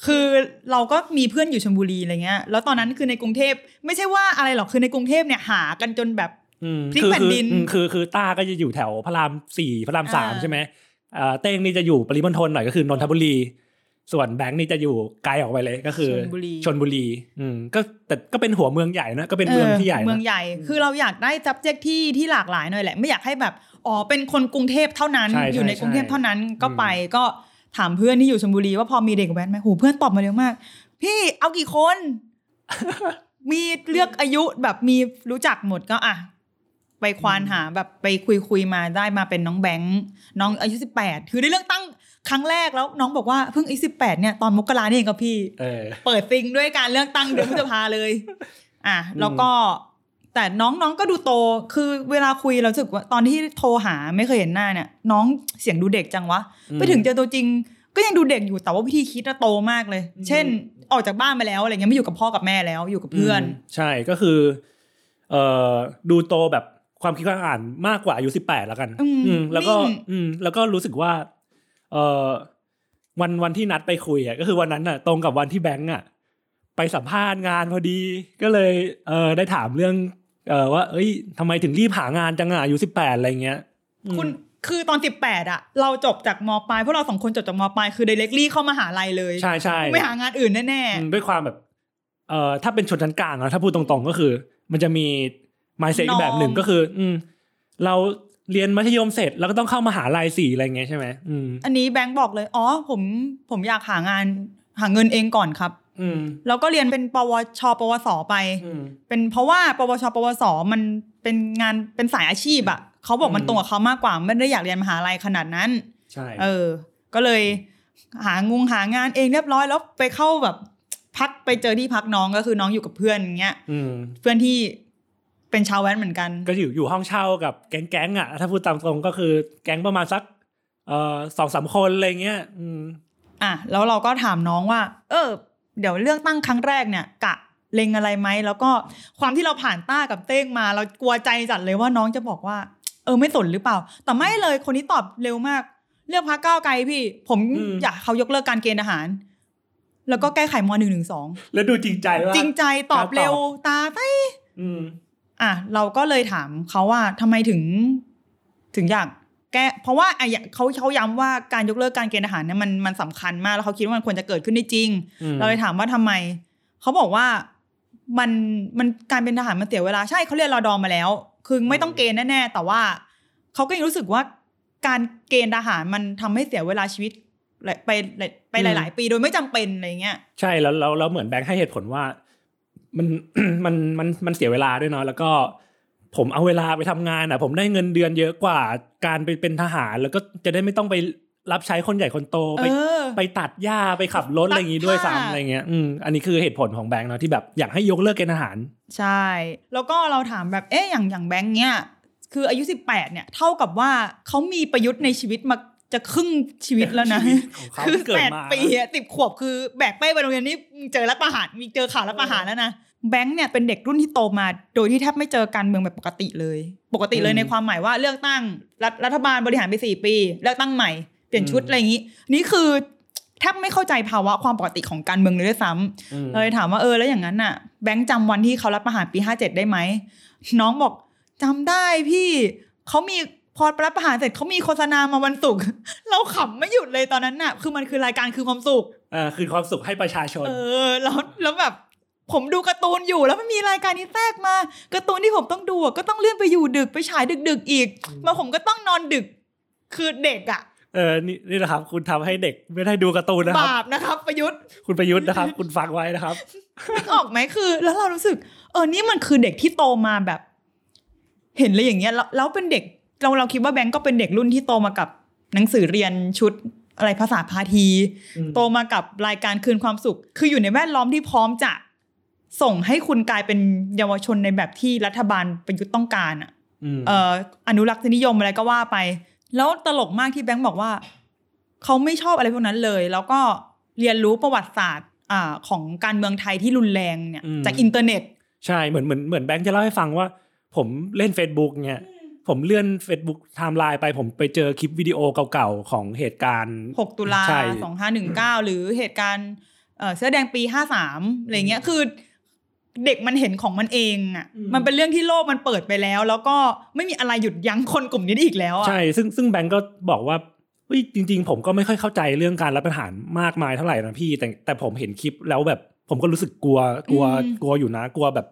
คือเราก็มีเพื่อนอยู่ชลบุรีอะไรเงี้ย แล้วตอนนั้นคือในกรุงเทพไม่ใช่ว่าอะไรหรอกคือในกรุงเทพเนี่ยหากันจนแบบอืม พลิกคือแผ่นคือดินอืมคือคือต้าก็จะอยู่แถวพระรามสี่พระรามสามอ่าใช่ไหมอ่าเต้งนี่จะอยู่ปริมณฑลหน่อยก็คือนนทบุรี ส่วนแบงค์นี่จะอยู่ไกลออกไปเลยก็คือชลบุรีชนบุรี อืมก็แต่ก็เป็นหัวเมืองใหญ่นะก็เป็นเมืองที่ใหญ่นะเมืองใหญ่ คือเราอยากได้ subject ที่ที่หลากหลายหน่อยแหละไม่อยากให้แบบอ๋อเป็นคนกรุงเทพเท่านั้นใช่ใช่อยู่ในกรุงเทพใช่เท่านั้นก็อืมไปก็ถามเพื่อนที่อยู่ชลบุรีว่าพอมีเด็กแว้นไหมโหเพื่อนตอบมาเร็วมาก พี่เอากี่คน มีเลือกอายุแบบมีรู้จักหมดก็อะ ไปควานหาแบบไปคุยคุยมาได้มาเป็นน้องแบงค์น้องอายุสิบแปดคือได้เลือกตั้งครั้งแรกแล้วน้องบอกว่าเพิ่งอายุสิบแปดเนี่ยตอนมกราเนี่ยเองครับพี่เออเปิดซิงด้วยการเลือกตั้งเดือนพฤษภาเลย อะแล้วก็แต่น้องน้องก็ดูโต คือเวลาคุยเรารู้สึกว่าตอนที่โทรหาไม่เคยเห็นหน้าเนี่ย น้องเสียงดูเด็กจังวะอืมไปถึงเจอตัวจริง ก็ยังดูเด็กอยู่แต่ว่าวิธีคิดน่ะโตมากเลย เช่น ออกจากบ้านไปแล้วอะไรเงี้ยไม่อยู่กับพ่อกับแม่แล้วอยู่กับเพื่อนมใช่ก็คือ เอ่อดูโตแบบ ความคิดความอ่านมากกว่าอายุสิบแปดแล้วกัน อืมอืมแล้วก็นิ่งอืม แล้วก็รู้สึกว่า เอ่อวันวันที่นัดไปคุยอะก็คือวันนั้นอะ ตรงกับวันที่แบงก์อะ ไปสัมภาษณ์งานพอดี ก็เลย เออได้ถามเรื่อง เออว่า เอ้ยทำไมถึงรีบหางานจังอะอายุสิบแปดอะไรเงี้ยอืมคุณคือตอนสิบแปดอะเราจบจากมปลายพวกเราสองคนจบจากมปลายคือ directly เข้ามาหาลัยเลย ใช่ใช่ไม่หางานอื่นแน่อืมด้วยความแบบเอ่อถ้าเป็นชนชั้นกลางอะถ้าพูดตรงๆก็คือ มันจะมี mindset อีกแบบหนึ่งก็คือ อืม เราเรียนมัธยมเสร็จแล้วก็ต้องเข้ามหาลัยสี่อะไรเงี้ยใช่ไหมอืมๆอันนี้แบงค์บอกเลย อ๋อ ผมผมอยากหางานหาเงินเองก่อนครับ อืมแล้วก็เรียนเป็นปวช ปวสไปอืมเป็นเพราะว่าปวช ปวสมันเป็นงานเป็นสายอาชีพอะเขาบอกมันอืมตรงกับเขามากกว่า ไม่ได้อยากเรียนมหาลัยขนาดนั้น ใช่ เออ ก็เลย หางงหางานเองเรียบร้อยแล้วไปเข้าแบบพักไปเจอที่พักน้องก็คือน้องอยู่กับเพื่อนอย่างเงี้ยอืมเพื่อนที่ เป็นชาวแว้นเหมือนกัน ก็อยู่อยู่ห้องเช่ากับแก๊งๆอะ ถ้าพูดตามตรงก็คือแก๊งประมาณสักเอ่อสองสามคนอะไรเงี้ยอืมอะแล้วเราก็ถามน้องว่า เออ เดี๋ยวเลือกตั้งครั้งแรกเนี่ย กะเล็งอะไรไหมแล้วก็ความที่เราผ่านต้ากับเต้งมา เรากลัวใจจัดเลยว่าน้องจะบอกว่า เออไม่สนหรือเปล่า แต่ไม่เลยคนนี้ตอบเร็วมากเลือกพักก้าวไกลพี่ผมอืมอยากเขายกเลิกการเกณฑ์อาหาร แล้วก็แก้ไขมหนึ่งหนึ่งสองแล้วดูจริงใจว่าจริงใจตอบเร็วตาไป อืมอะเราก็เลยถามเขาว่าทำไมถึงถึงอยากแก้เพราะว่าอะอย่างเขาเขาย้ำว่าการยกเลิกการเกณฑ์อาหารเนี่ยมันมันสำคัญมากแล้วเขาคิดว่ามันควรจะเกิดขึ้นได้จริงอืมเราเลยถามว่าทำไมเขาบอกว่ามันมันการเป็นทหารมันเสียเวลาใช่เขาเรียนรอดอมาแล้ว คือไม่ต้องเกณฑ์แน่ๆแต่ว่าเขาก็ยังรู้สึกว่าการเกณฑ์ทหารมันทำให้เสียเวลาชีวิตไปไปหลาย ๆ ปีโดยไม่จำเป็นอะไรเงี้ยใช่แล้วแล้วแล้วเหมือนแบงค์ให้เหตุผลว่า มันมันมันมันเสียเวลาด้วยเนาะแล้วก็ผมเอาเวลาไปทำงานอะ ผมได้เงินเดือนเยอะกว่าการไปเป็นทหาร แล้วก็จะได้ไม่ต้องไปรับใช้คนใหญ่คนโตไปเออไปตัดหญ้าไปขับรถอะไรอย่างงี้ด้วยตัดผ้าซ้ำอะไรเงี้ยอืมอันนี้คือเหตุผลของแบงค์เนาะที่แบบอยากให้ยกเลิกเกณฑ์ทหาร ใช่ แล้วก็เราถามแบบเอ๊ะอย่างอย่างแบงค์เนี้ยคืออายุ 18เนี่ยเท่ากับว่าเขามีประยุทธ์ในชีวิตมา จะครึ่งชีวิตแล้วนะชีวิตของเขาคือเกิดแปดมาปีอะติบขวบคือแบกเป้ไปโรงเรียนนี่เจอรัฐประหารมีเจอข่าวรัฐประหารแล้วนะแบงค์เนี่ยเป็นเด็กรุ่นที่โตมา โดยที่แทบไม่เจอการเมืองแบบปกติเลย ปกติเลยในความหมายว่าเลือกตั้งรัฐรัฐบาลบริหารไปสี่ปี เลือกตั้งใหม่เปลี่ยนชุดอะไรอย่างนี้ นี่คือแทบไม่เข้าใจภาวะความปกติของการเมืองเลยด้วยซ้ำอืมเราเลยถามว่าเออแล้วอย่างนั้นน่ะแบงค์จำวันที่เขารับประหารปีห้าเจ็ดได้ไหมน้องบอกจำได้พี่เขามี พอรับประหารเสร็จเขามีโฆษณามาวันศุกร์เราขำไม่หยุดเลยตอนนั้นน่ะ คือมันคือรายการคือความสุขอ่าคือความสุขให้ประชาชน เออแล้วแล้วแบบผมดูการ์ตูนอยู่แล้วมันมีรายการนี้แทรกมาการ์ตูนที่ผมต้องดูอะก็ต้องเลื่อนไปอยู่ดึกไปฉายดึก ๆ อีก มาผมก็ต้องนอนดึกคือเด็กอะเออนี่นี่นะครับ คุณทำให้เด็กไม่ได้ดูการ์ตูนนะครับบาปนะครับ ประยุทธ์ คุณประยุทธ์นะครับ คุณฟังไว้นะครับนึกออกไหมคือ แล้วเรารู้สึก เออนี่มันคือเด็กที่โตมาแบบ เห็นเลยอย่างเงี้ยแล้วแล้วเป็นเด็ก เราเราคิดว่าแบงก์ก็เป็นเด็กรุ่นที่โตมากับหนังสือเรียนชุดอะไรภาษาพาทีอืมโตมากับรายการคืนความสุข คืออยู่ในแวดล้อมที่พร้อมจะส่งให้คุณกลายเป็นเยาวชนในแบบที่รัฐบาลประยุทธ์ต้องการอะอืมเอ่ออนุรักษ์นิยมอะไรก็ว่าไป แล้วตลกมากที่แบงค์บอกว่า เขาไม่ชอบอะไรพวกนั้นเลย แล้วก็เรียนรู้ประวัติศาสตร์อ่าของการเมืองไทยที่รุนแรงเนี่ยจากอินเทอร์เน็ต ใช่เหมือนเหมือนเหมือนแบงค์จะเล่าให้ฟังว่า ผมเล่น Facebook เนี่ย ผมเลื่อน Facebook ไทม์ไลน์ไปผมไปเจอคลิปวิดีโอเก่าๆ ของเหตุการณ์ 6 ตุลาใช่2519 หรือเหตุการณ์เอ่อเสื้อแดงปี 53อะไรเงี้ยคือเด็กมันเห็นของมันเองอะ มันเป็นเรื่องที่โลกมันเปิดไปแล้ว แล้วก็ไม่มีอะไรหยุดยั้งคนกลุ่มนี้ได้อีกแล้วอะใช่ซึ่งซึ่งแบงก์ก็บอกว่าเฮ้ยจริง ๆ ผมก็ไม่ค่อยเข้าใจเรื่องการรับประหารมากมายเท่าไหร่นะพี่ แต่แต่ผมเห็นคลิปแล้วแบบ ผมก็รู้สึกกลัวกลัวกลัวอยู่นะ กลัวแบบ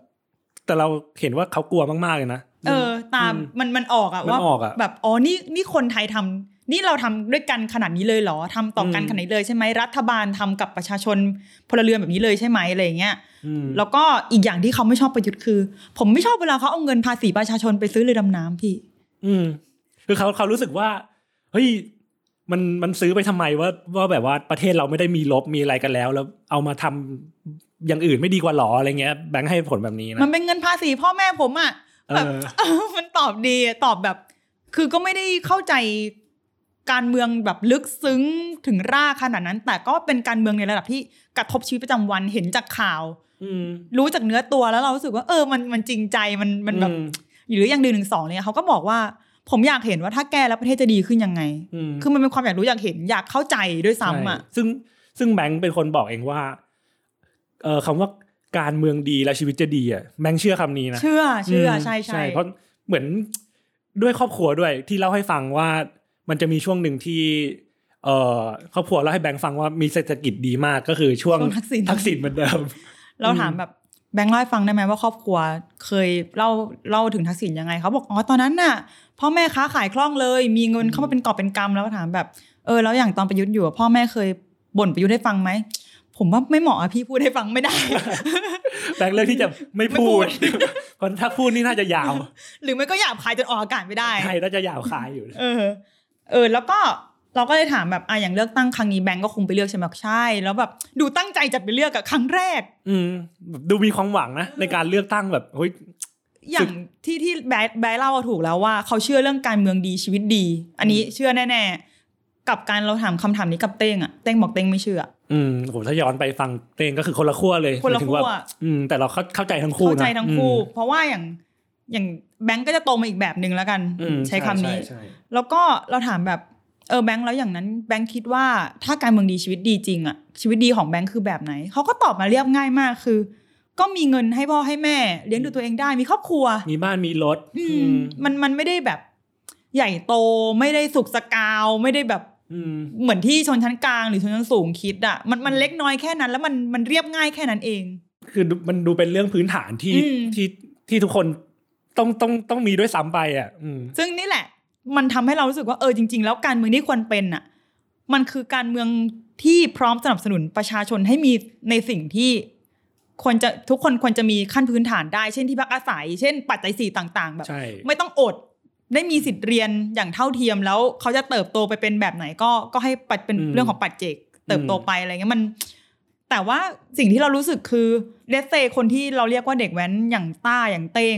แต่เราเห็นว่าเขากลัวมากๆเลยนะเออ ตามอืมมันมันออกอะมันว่าออกอะแบบอ๋อนี่นี่คนไทยทำนี่เราทำด้วยกันขนาดนี้เลยเหรอทำต่อกันอืมขนาดนี้เลยใช่ไหมรัฐบาลทำกับประชาชนพลเรือนแบบนี้เลยใช่ไหมอะไรอย่างเงี้ยอืมแล้วก็อีกอย่างที่เขาไม่ชอบประยุทธ์คือ ผมไม่ชอบเวลาเขาเอาเงินภาษีประชาชนไปซื้อเรือดำน้ำพี่ อืม คือเขาเขารู้สึกว่าเฮ้ยมันมันซื้อไปทำไมว่าว่าแบบว่าประเทศเราไม่ได้มีลบมีอะไรกันแล้ว แล้วเอามาทำอย่างอื่นไม่ดีกว่าหรออะไรเงี้ยแบงค์ให้ผลแบบนี้นะมันเป็นเงินภาษีพ่อแม่ผมอะ แบบเออเออมันตอบดีอะตอบแบบ คือก็ไม่ได้เข้าใจการเมืองแบบลึกซึ้งถึงรากขนาดนั้น แต่ก็เป็นการเมืองในระดับที่กระทบชีวิตประจำวันเห็นจากข่าวอืมรู้จากเนื้อตัวแล้วเรารู้สึกว่า เออมันมันจริงใจมันมันแบบอืมหรืออย่างหนึ่งหนึ่งสองเนี่ยเขาก็บอกว่า ผมอยากเห็นว่าถ้าแก้แล้วประเทศจะดีขึ้นยังไงอืมคือมันเป็นความอยากรู้อยากเห็นอยากเข้าใจด้วยซ้ำอะใช่ซึ่งซึ่งแบงค์เป็นคนบอกเองว่าเออคำว่า การเมืองดีและชีวิตจะดีอะแบงค์เชื่อคำนี้นะเชื่อเชื่อมใช่ใช่เพราะเหมือนด้วยครอบครัวด้วยที่เล่าให้ฟังว่ามันจะมีช่วงหนึ่งที่ เอ่อครอบครัวเล่าให้แบงค์ฟังว่ามีเศรษฐกิจดีมากก็คือช่วงช่วงทักษิณทักษิณเหมือนเดิมเราถามแบบแบงค์เล่าให้ฟังได้ไหมว่าครอบครัวเคยเล่าเล่าถึงทักษิณยังไงเขาบอกอ๋อตอนนั้นน่ะพ่อแม่ค้าขายคล่องเลย มีเงินเข้ามาเป็นกอบเป็นกำแล้วก็ถามแบบเออแล้วอย่างตอนประยุทธ์อยู่อะพ่อแม่เคยบ่นประยุทธ์ให้ฟังไหม ผมว่าไม่เหมาะอะพี่พูดให้ฟังไม่ได้ แบงค์เลือกที่จะไม่ไม่พูพูดดเพราะถ้าพูดนี่น่าจะยาว หรือไม่ก็หยาบคายจนออกอากาศไม่ได้ใช่น่าจะยาวคายอยู่ เออ เออ แล้วก็เราก็เลยถามแบบอะอย่างเลือกตั้งครั้งนี้แบงก์ก็คงไปเลือกใช่ไหมบอกใช่ แล้วแบบดูตั้งใจจัดไปเลือกอะครั้งแรก อืมแบบดูมีความหวังนะในการเลือกตั้งแบบเฮ้ยอย่างที่ที่แบร์แบร์เล่าถูกแล้วว่าเขาเชื่อเรื่องการเมืองดีชีวิตดี อันนี้เชื่อแน่ๆกับการเราถามคำถามนี้กับเต้งอะเต้งบอกเต้งไม่เชื่อ อืมโหถ้าย้อนไปฟังเพลงก็คือคนละขั้วเลยคนละหมายถึงว่าขั้วอืมแต่เราเข้าเข้าใจทั้งคู่นะเข้าใจทั้งคู่อืมเพราะว่าอย่างอย่างแบงก์ก็จะโตมาอีกแบบหนึ่งแล้วกันอืมใช้คำนี้ใช่แล้วก็เราถามแบบเออแบงค์แล้วอย่างนั้นแบงค์คิดว่าถ้าการเมืองดีชีวิตดีจริงอะชีวิตดีของแบงค์คือแบบไหนเขาก็ตอบมาเรียบง่ายมากคือ ก็มีเงินให้พ่อให้แม่ เลี้ยงดูตัวเองได้มีครอบครัว มีบ้านมีรถ อือืมมมันมันไม่ได้แบบ ใหญ่โตไม่ได้สุกสกาว ไม่ได้แบบอืม เหมือนที่ชนชั้นกลางหรือชนชั้นสูงคิดอะมันมันเล็กน้อยแค่นั้น แล้วมันมันเรียบง่ายแค่นั้นเอง คือดูมันดูเป็นเรื่องพื้นฐานที่อืมที่ที่ทุกคนต้องต้องต้องมีด้วยซ้ำไปอะอืมซึ่งนี่แหละ มันทำให้เรารู้สึกว่าเออจริง ๆ แล้วการเมืองที่ควรเป็นอะ มันคือการเมืองที่พร้อมสนับสนุนประชาชนให้มีในสิ่งที่ควรจะทุกคนควรจะมีขั้นพื้นฐานได้ เช่นที่พักอาศัย เช่น ปัจจัยสี่ต่าง ๆ แบบใช่ไม่ต้องอด ได้มีสิทธิ์เรียนอย่างเท่าเทียมแล้วเขาจะเติบโตไปเป็นแบบไหนก็ก็ให้ปัดเป็นอืมเรื่องของปัจเจก เติบโตไปอะไรเงี้ยมัน แต่ว่าสิ่งที่เรารู้สึกคือเลสเซคนที่เราเรียกว่าเด็กแว้นอย่างต้าอย่างเต้ง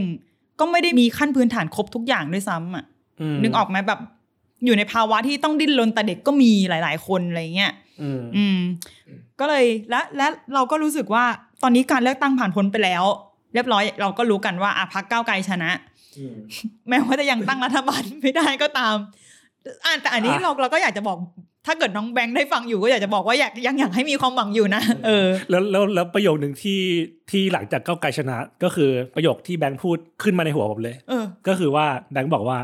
ก็ไม่ได้มีขั้นพื้นฐานครบทุกอย่างด้วยซ้ำอะมนึกออกไหมแบบอยู่ในภาวะที่ต้องดิ้นรนแต่เด็กก็มีหลาย ๆ คนอะไรเงี้ยอืมอืม ก็เลยและและเราก็รู้สึกว่าตอนนี้การเลือกตั้งผ่านพ้นไปแล้ว เรียบร้อยเราก็รู้กันว่าอะพักก้าวไกลชนะอืม แม้ว่าจะยังตั้งรัฐบาลไม่ได้ก็ตามอะแต่อันนี้อะเราเราก็อยากจะบอกถ้าเกิดน้องแบงค์ได้ฟังอยู่ก็อยากจะบอกว่าอยากยังอยากให้มีความหวังอยู่นะเออแล้วแล้วแล้วประโยคหนึ่งที่ที่หลังจากก้าวไกลชนะ ก็คือประโยคที่แบงค์พูดขึ้นมาในหัวผมเลยเออก็คือว่าแบงค์บอกว่า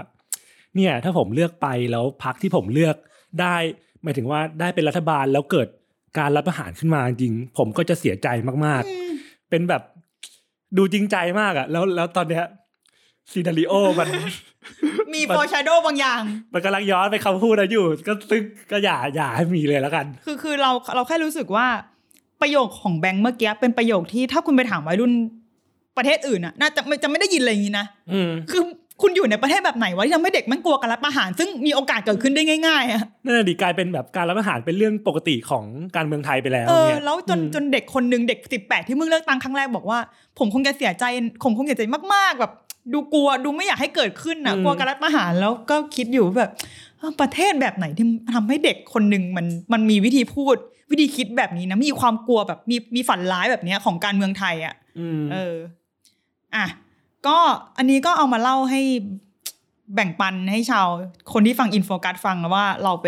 เนี่ย ถ้าผมเลือกไปแล้วพักที่ผมเลือกได้หมายถึงว่าได้เป็นรัฐบาลแล้วเกิดการรัฐประหารขึ้นมาจริงๆผมก็จะเสียใจมากๆ เป็นแบบดูจริงใจมากอะแล้วแล้วตอนเนี้ย ซีนารีโอมัน มีมันโฟชาโดบางอย่าง มันกำลังย้อนไปคำพูดนะอยู่ ก็ซึ่งก็อย่าอย่าให้มีเลยแล้วกัน คือคือเราเราแค่รู้สึกว่าประโยคของแบงค์เมื่อกี้เป็นประโยคที่ถ้าคุณไปถามวัยรุ่นประเทศอื่นน่ะน่าจะไม่จะไม่ได้ยินอะไรอย่างนี้นะอืมคือคุณอยู่ในประเทศแบบไหนวะที่ทำให้เด็กมันกลัวการรัฐประหาร ซึ่งมีโอกาสเกิดขึ้นได้ง่ายๆอะนั่นนะดิกลายเป็นแบบการรัฐประหารเป็นเรื่องปกติของการเมืองไทยไปแล้วเออเนี่ยแล้วจนอืมจนเด็กคนหนึ่งเด็กสิบแปดที่มึงเลือกตั้งครั้งแรกบอกว่า ผมคงจะเสียใจผมคงเสียใจมากๆแบบ ดูกลัวดูไม่อยากให้เกิดขึ้นนะกลัวการรัฐประหารแล้วก็คิดอยู่ว่าแบบเอ้าประเทศแบบไหนที่ทำให้เด็กคนหนึ่งมันมันมีวิธีพูด วิธีคิดแบบนี้นะมีความกลัวแบบมีมีฝันร้ายแบบเนี้ยของการเมืองไทยอะอืมเออ อะก็อันนี้ก็เอามาเล่าให้แบ่งปันให้ชาว คนที่ฟังอินโฟกัสฟังว่าเราไป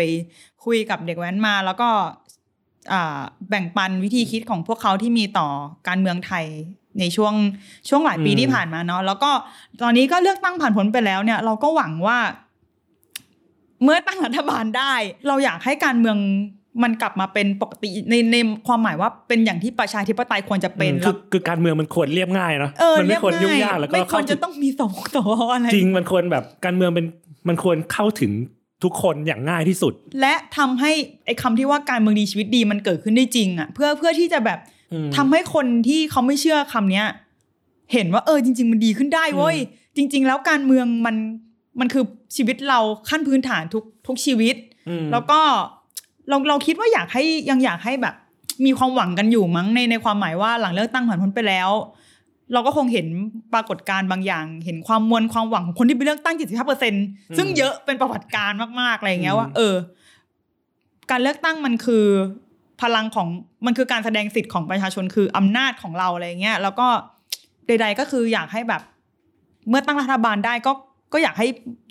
คุยกับเด็กแว้นมาแล้วก็อ่าแบ่งปันวิธีคิดของพวกเขาที่มีต่อการเมืองไทย ในช่วงช่วงหลายปีอืมที่ผ่านมาเนาะแล้วก็ตอนนี้ก็เลือกตั้งผ่านผลไปแล้วเนี่ย เราก็หวังว่า เมื่อตั้งรัฐบาลได้ เราอยากให้การเมืองมันกลับมาเป็นปกติในในความหมายว่าเป็นอย่างที่ประชาธิปไตยควรจะเป็นอืมแล้คืวอคือการเมืองมันควรเรียบง่ายเนาะเออมันไม่ควรยุ่งยากเรีแล้วก็ไม่ควเข้ารถึจะงต้องมีสองสวอะไรจริงมันควรแบบการเมืองเป็นมันควรเข้าถึงทุกคนอย่างง่ายที่สุด และทำให้ไอ้คำที่ว่าการเมืองดีชีวิตดีมันเกิดขึ้นได้จริงอะเพื่อเพื่อที่จะแบบอืม ทำให้คนที่เขาไม่เชื่อคำเนี้ย เห็นว่าเออจริง ๆ มันดีขึ้นได้เว้ยจริง ๆ แล้วการเมืองมันมันคือชีวิตเราขั้นพื้นฐานทุกทุกชีวิตอืมแล้วก็เราเราคิดว่าอยากให้ยังอยากให้แบบ มีความหวังกันอยู่มั้งในในความหมายว่าหลังเลือกตั้งผ่านพ้นไปแล้ว เราก็คงเห็นปรากฏการณ์บางอย่าง เห็นความมวลความหวังของคนที่ไปเลือกตั้ง75%ซึ่งเยอะเป็นประวัติการณ์มากๆอะไรอย่างเงี้ยว่า เออ การเลือกตั้งมันคือ พลังของมันคือการแสดงสิทธิ์ของประชาชนคืออำนาจของเราอะไรอย่างเงี้ยแล้วก็ใด ๆ ก็คืออยากให้แบบ เมื่อตั้งรัฐบาลได้ก็ก็อยากให้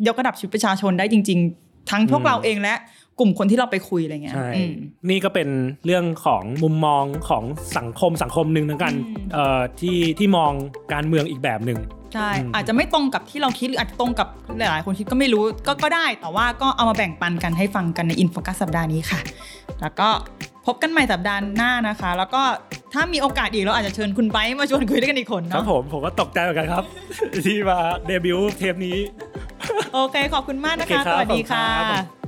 ยกระดับชีวิตประชาชนได้จริง ๆ ทั้งพวกอืมเราเองและกลุ่มคนที่เราไปคุยอะไรเงี้ยใช่อืมนี่ก็เป็นเรื่องของมุมมองของสังคมสังคมหนึ่งทั้งกันอืมเอ่อที่ที่มองการเมืองอีกแบบหนึ่ง ใช่อืมอาจจะไม่ตรงกับที่เราคิดหรืออาจจะตรงกับหลายๆ คนคิดก็ไม่รู้ก็ก็ได้ แต่ว่าก็เอามาแบ่งปันกันให้ฟังกันใน In Focus สัปดาห์นี้ค่ะ แล้วก็พบกันใหม่สัปดาห์หน้านะคะ แล้วก็ถ้ามีโอกาสอีกเราอาจจะเชิญคุณไบร์ทมาชวนคุยด้วยกันอีกคนครับเนาะผมผมก็ตกใจเหมือนกันครับ ที่มาเดบิวต์เทปนี้ โอเคขอบคุณมากนะโอเคค่ะครับสวัสดีขอบคุณค่ะครับ